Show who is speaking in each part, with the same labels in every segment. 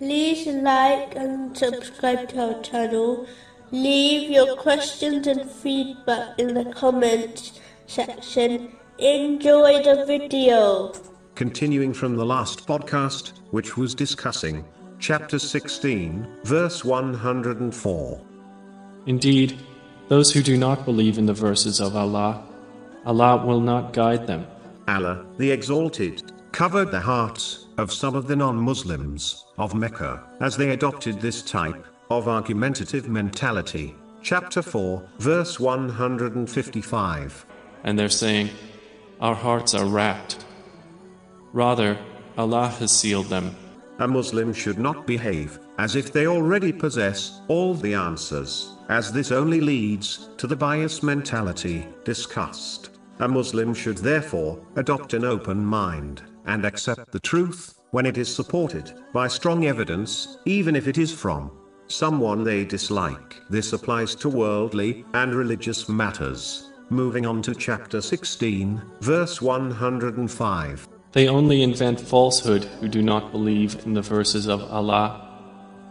Speaker 1: like and subscribe to our channel. Leave your questions and feedback in the comments section. Enjoy the video.
Speaker 2: Continuing from the last podcast, which was discussing chapter 16, verse 104.
Speaker 3: Indeed, those who do not believe in the verses of Allah, Allah will not guide them.
Speaker 2: Allah, the Exalted, covered the hearts of some of the non Muslims of Mecca as they adopted this type of argumentative mentality. Chapter 4, verse 155.
Speaker 3: And they're saying, Our hearts are wrapped. Rather, Allah has sealed them.
Speaker 2: A Muslim should not behave as if they already possess all the answers, as this only leads to the bias mentality discussed. A Muslim should therefore adopt an open mind and accept the truth when it is supported by strong evidence, even if it is from someone they dislike. This applies to worldly and religious matters. Moving on to chapter 16, verse 105.
Speaker 3: They only invent falsehood who do not believe in the verses of Allah,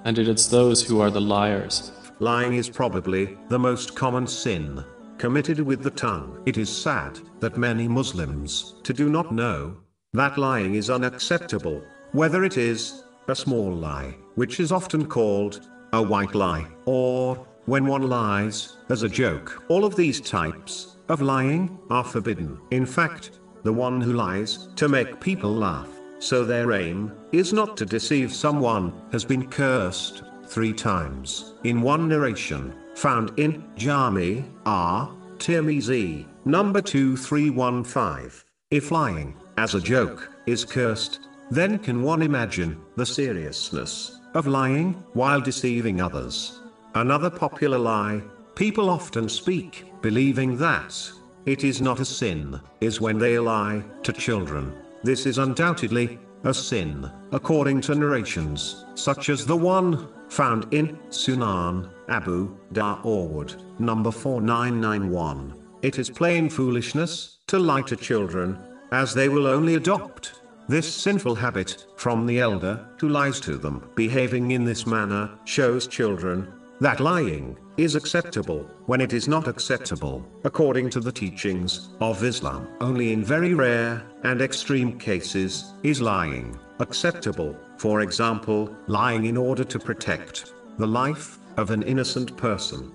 Speaker 3: and it is those who are the liars.
Speaker 2: Lying is probably the most common sin committed with the tongue. It is sad that many Muslims to do not know that lying is unacceptable, whether it is a small lie, which is often called a white lie, or when one lies as a joke. All of these types of lying are forbidden. In fact, the one who lies to make people laugh, so their aim is not to deceive someone, has been cursed three times. In one narration, found in Jami At Tirmizi, number 2315. If lying, as a joke, is cursed, then can one imagine the seriousness of lying while deceiving others? Another popular lie people often speak, believing that it is not a sin, is when they lie to children. This is undoubtedly a sin, according to narrations, such as the one found in Sunan Abu Dawood, number 4991. It is plain foolishness to lie to children, as they will only adopt this sinful habit from the elder who lies to them. Behaving in this manner shows children that lying is acceptable when it is not acceptable according to the teachings of Islam. Only in very rare and extreme cases is lying acceptable. For example, lying in order to protect the life of an innocent person.